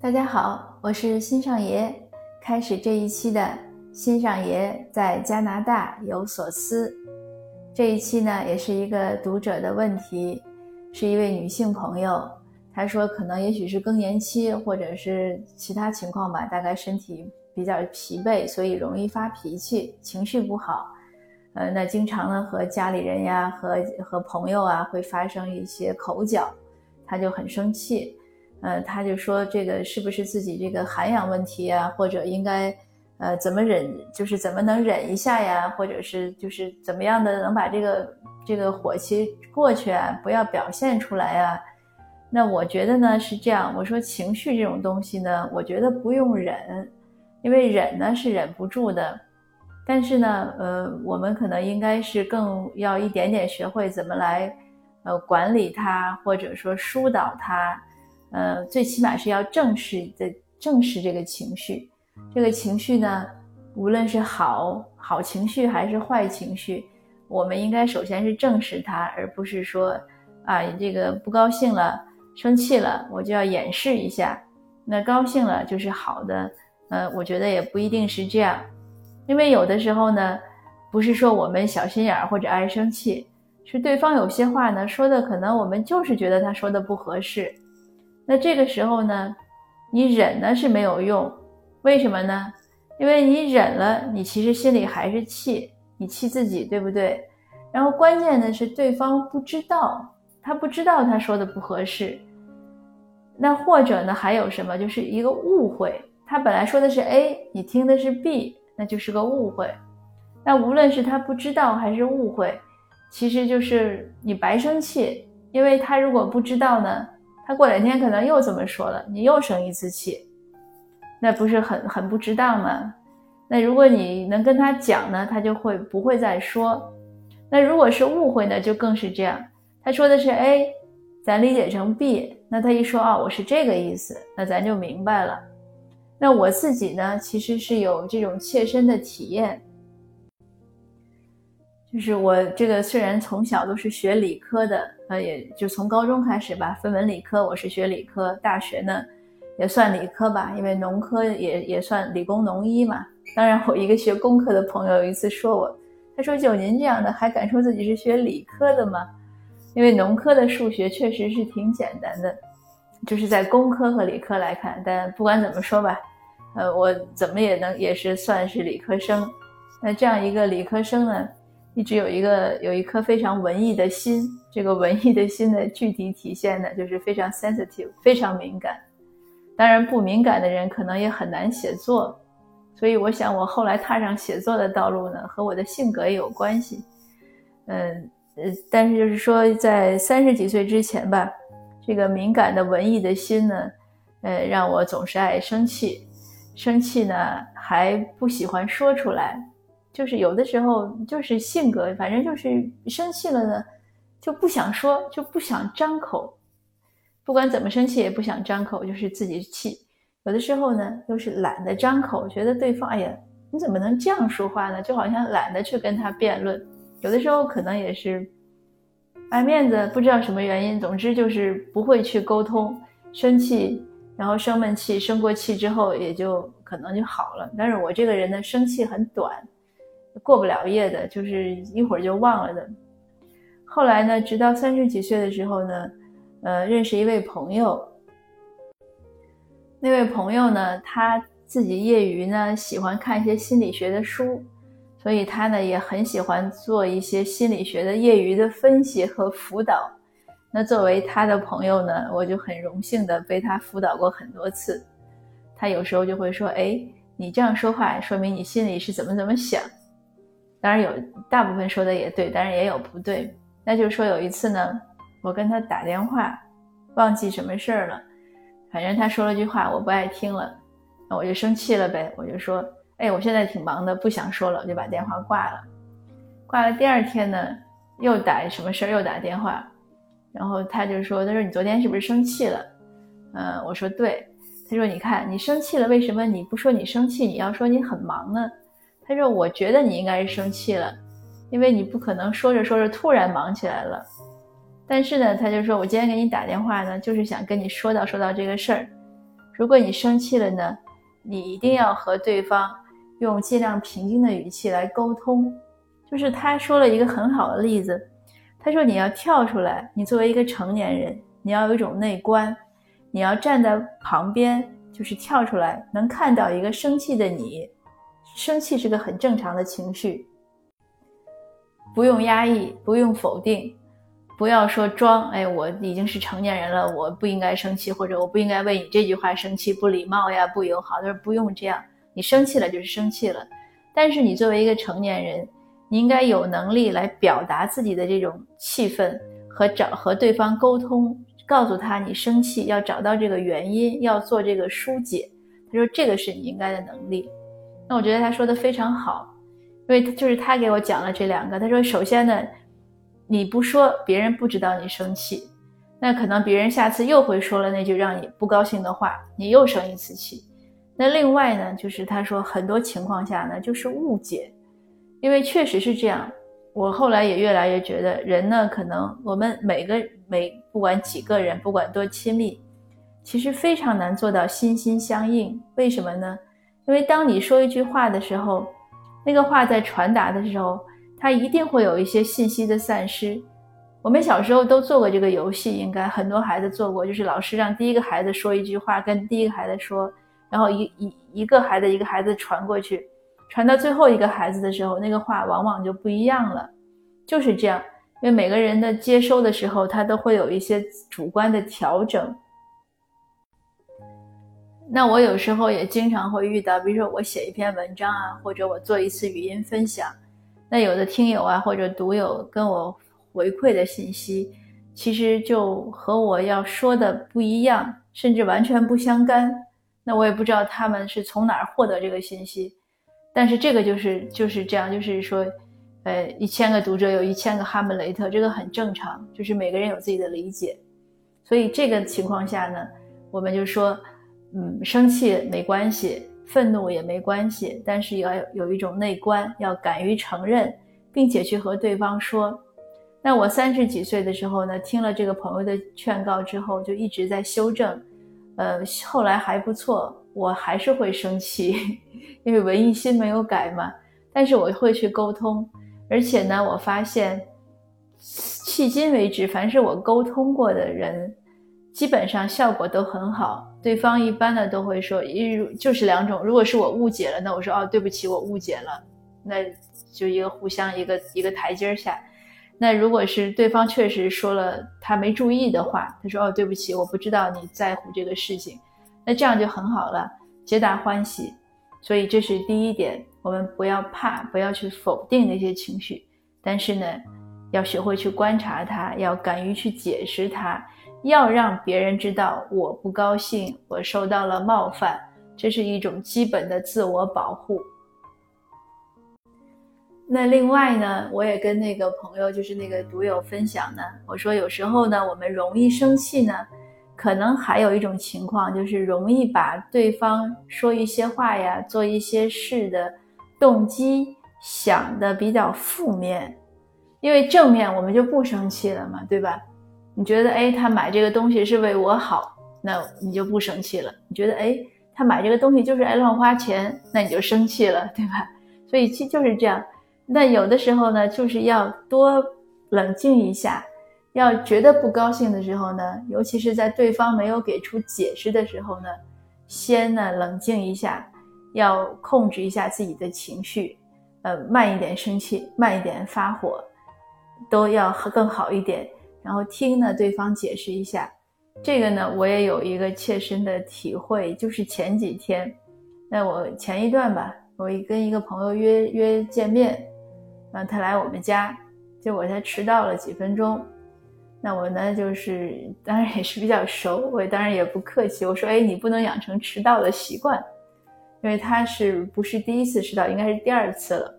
大家好，我是新上爷。开始这一期的新上爷在加拿大有所思。这一期呢，也是一个读者的问题，是一位女性朋友，她说可能也许是更年期，或者是其他情况吧，大概身体比较疲惫，所以容易发脾气，情绪不好。呃，那经常呢和家里人呀，和和朋友啊会发生一些口角，她就很生气。呃，他就说这个是不是自己这个涵养问题啊，或者应该，呃，怎么忍，就是怎么能忍一下呀，或者是就是怎么样的能把这个这个火气过去啊，不要表现出来啊。那我觉得呢是这样，我说情绪这种东西呢，我觉得不用忍，因为忍呢是忍不住的，但是呢，呃，我们可能应该是更要一点点学会怎么来，呃，管理它，或者说疏导它。呃，最起码是要正视的，正视这个情绪。这个情绪呢，无论是好好情绪还是坏情绪，我们应该首先是正视它，而不是说啊，这个不高兴了、生气了，我就要掩饰一下。那高兴了就是好的，呃，我觉得也不一定是这样，因为有的时候呢，不是说我们小心眼儿或者爱生气，是对方有些话呢说的，可能我们就是觉得他说的不合适。那这个时候呢，你忍呢是没有用，为什么呢？因为你忍了，你其实心里还是气，你气自己，对不对？然后关键的是对方不知道，他不知道他说的不合适。那或者呢，还有什么？就是一个误会，他本来说的是 A，你听的是 B，那就是个误会。那无论是他不知道还是误会，其实就是你白生气，因为他如果不知道呢？他过两天可能又这么说了，你又生一次气，那不是很很不值当吗？那如果你能跟他讲呢，他就会不会再说。那如果是误会呢，就更是这样。他说的是 A，咱理解成 B，那他一说啊，我是这个意思，那咱就明白了。那我自己呢，其实是有这种切身的体验。就是我这个虽然从小都是学理科的，呃，也就从高中开始吧，分文理科，我是学理科。大学呢，也算理科吧，因为农科也也算理工农医嘛。当然，我一个学工科的朋友有一次说我，他说：“就您这样的，还敢说自己是学理科的吗？”因为农科的数学确实是挺简单的，就是在工科和理科来看。但不管怎么说吧，呃，我怎么也能也是算是理科生。那这样一个理科生呢？一直有一个有一颗非常文艺的心，这个文艺的心的具体体现呢，就是非常 sensitive，非常敏感。当然，不敏感的人可能也很难写作。所以，我想我后来踏上写作的道路呢，和我的性格也有关系。嗯呃，但是就是说，在三十几岁之前吧，这个敏感的文艺的心呢，呃，让我总是爱生气，生气呢还不喜欢说出来。就是有的时候就是性格，反正就是生气了呢，就不想说，就不想张口。不管怎么生气，也不想张口，就是自己气。有的时候呢，又是懒得张口，觉得对方，哎呀，你怎么能这样说话呢？就好像懒得去跟他辩论。有的时候可能也是爱面子，不知道什么原因，总之就是不会去沟通。生气，然后生闷气，生过气之后也就可能就好了。但是我这个人呢，生气很短。过不了夜的，就是一会儿就忘了的。后来呢，直到三十几岁的时候呢，呃，认识一位朋友。那位朋友呢，他自己业余呢喜欢看一些心理学的书，所以他呢也很喜欢做一些心理学的业余的分析和辅导。那作为他的朋友呢，我就很荣幸的被他辅导过很多次。他有时候就会说：“哎，你这样说话，说明你心里是怎么怎么想。”当然有，大部分说的也对，当然也有不对。那就是说有一次呢，我跟他打电话，忘记什么事儿了，反正他说了句话我不爱听了，那我就生气了呗。我就说，哎，我现在挺忙的，不想说了，我就把电话挂了。挂了第二天呢，又打什么事儿又打电话，然后他就说，他说你昨天是不是生气了？嗯，我说对。他说你看你生气了，为什么你不说你生气，你要说你很忙呢？他说：“我觉得你应该是生气了，因为你不可能说着说着突然忙起来了。但是呢，他就说我今天给你打电话呢，就是想跟你说到说到这个事儿，如果你生气了呢，你一定要和对方用尽量平静的语气来沟通。就是他说了一个很好的例子，他说你要跳出来，你作为一个成年人，你要有一种内观，你要站在旁边，就是跳出来，能看到一个生气的你。生气是个很正常的情绪，不用压抑，不用否定，不要说装，哎，我已经是成年人了，我不应该生气，或者我不应该为你这句话生气，不礼貌呀，不友好。他说不用这样，你生气了就是生气了，但是你作为一个成年人，你应该有能力来表达自己的这种气愤和找和对方沟通，告诉他你生气要找到这个原因，要做这个疏解。他说这个是你应该的能力。那我觉得他说的非常好，因为就是他给我讲了这两个。他说，首先呢，你不说，别人不知道你生气，那可能别人下次又会说了那句让你不高兴的话，你又生一次气。那另外呢，就是他说很多情况下呢，就是误解，因为确实是这样。我后来也越来越觉得，人呢，可能我们每个每不管几个人，不管多亲密，其实非常难做到心心相印。为什么呢？因为当你说一句话的时候，那个话在传达的时候，它一定会有一些信息的散失。我们小时候都做过这个游戏，应该很多孩子做过，就是老师让第一个孩子说一句话，跟第一个孩子说，然后一一一个孩子一个孩子传过去，传到最后一个孩子的时候，那个话往往就不一样了。就是这样，因为每个人的接收的时候，他都会有一些主观的调整。那我有时候也经常会遇到，比如说我写一篇文章啊，或者我做一次语音分享，那有的听友啊或者读友跟我回馈的信息，其实就和我要说的不一样，甚至完全不相干。那我也不知道他们是从哪儿获得这个信息，但是这个就是就是这样，就是说，呃，一千个读者有一千个哈姆雷特，这个很正常，就是每个人有自己的理解。所以这个情况下呢，我们就说。嗯，生气没关系，愤怒也没关系，但是要有一种内观，要敢于承认，并且去和对方说。那我三十几岁的时候呢，听了这个朋友的劝告之后，就一直在修正。呃，后来还不错，我还是会生气，因为文艺心没有改嘛。但是我会去沟通，而且呢，我发现，迄今为止，凡是我沟通过的人。基本上效果都很好，对方一般呢都会说，一就是两种。如果是我误解了，那我说哦，对不起，我误解了，那就一个互相一个一个台阶下。那如果是对方确实说了他没注意的话，他说哦，对不起，我不知道你在乎这个事情，那这样就很好了，皆大欢喜。所以这是第一点，我们不要怕，不要去否定那些情绪，但是呢，要学会去观察它，要敢于去解释它。要让别人知道我不高兴，我受到了冒犯，这是一种基本的自我保护。那另外呢，我也跟那个朋友，就是那个读友分享呢，我说有时候呢，我们容易生气呢，可能还有一种情况，就是容易把对方说一些话呀、做一些事的动机想的比较负面，因为正面我们就不生气了嘛，对吧？你觉得哎，他买这个东西是为我好，那你就不生气了。你觉得哎，他买这个东西就是爱乱花钱，那你就生气了，对吧？所以其实就是这样。那有的时候呢，就是要多冷静一下。要觉得不高兴的时候呢，尤其是在对方没有给出解释的时候呢，先呢冷静一下，要控制一下自己的情绪，呃，慢一点生气，慢一点发火，都要更好一点。然后听呢，对方解释一下，这个呢，我也有一个切身的体会，就是前几天，那我前一段吧，我跟一个朋友约约见面，然后他来我们家，结果他迟到了几分钟，那我呢就是当然也是比较熟，我当然也不客气，我说，哎，你不能养成迟到的习惯，因为他是不是第一次迟到，应该是第二次了。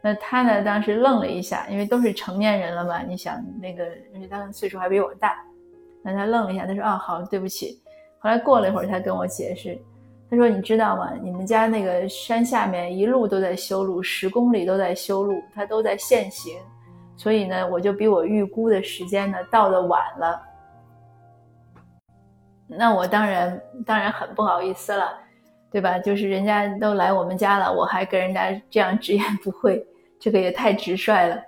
那他呢？当时愣了一下，因为都是成年人了嘛。你想那个，而且他岁数还比我大。那他愣了一下，他说：“哦，好，对不起。”后来过了一会儿，他跟我解释，他说：“你知道吗？你们家那个山下面一路都在修路，十公里都在修路，他都在限行，所以呢，我就比我预估的时间呢到的晚了。”那我当然当然很不好意思了，对吧？就是人家都来我们家了，我还跟人家这样直言不讳，这个也太直率了。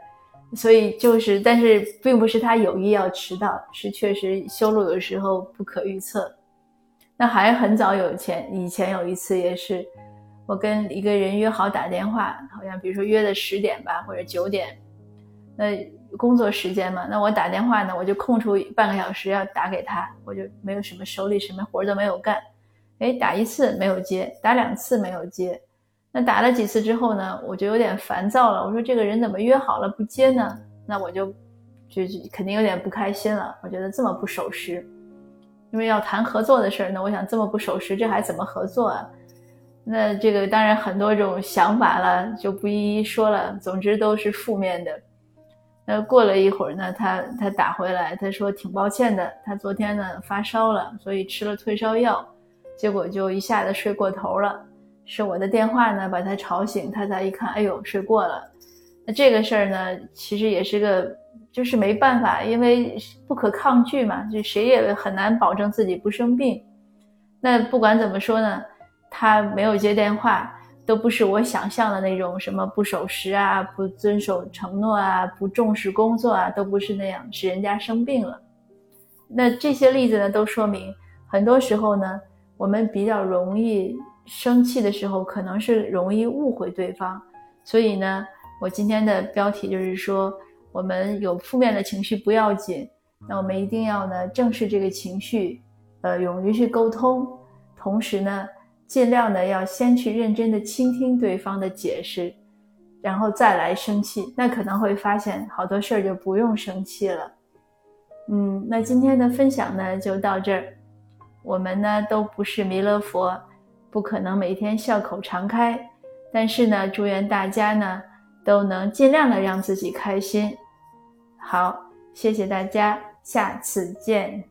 所以就是，但是并不是他有意要迟到，是确实修路有时候不可预测。那还很早有前以前有一次也是，我跟一个人约好打电话，好像比如说约的十点吧，或者九点，那工作时间嘛，那我打电话呢，我就空出半个小时要打给他，我就没有什么手里什么活都没有干，哎，打一次没有接，打两次没有接，那打了几次之后呢，我就有点烦躁了，我说这个人怎么约好了不接呢？那我就就就肯定有点不开心了，我觉得这么不守时。因为要谈合作的事儿呢，我想这么不守时，这还怎么合作啊？那这个当然很多种想法了，就不一一说了。总之都是负面的。那过了一会儿呢，他他打回来，他说挺抱歉的，他昨天呢发烧了，所以吃了退烧药，结果就一下子睡过头了。是我的电话呢把他吵醒，他才一看，哎呦，睡过了。那这个事儿呢，其实也是个。就是没办法，因为不可抗拒嘛，就谁也很难保证自己不生病。那不管怎么说呢，他没有接电话，都不是我想象的那种什么不守时啊、不遵守承诺啊、不重视工作啊，都不是那样，是人家生病了。那这些例子呢，都说明很多时候呢，我们比较容易生气的时候，可能是容易误会对方。所以呢，我今天的标题就是说。我们有负面的情绪不要紧，那我们一定要呢正视这个情绪，呃，勇于去沟通，同时呢，尽量呢要先去认真的倾听对方的解释，然后再来生气，那可能会发现好多事儿就不用生气了。嗯，那今天的分享呢就到这儿，我们呢都不是弥勒佛，不可能每天笑口常开，但是呢，祝愿大家呢。都能尽量的让自己开心。好，谢谢大家，下次见。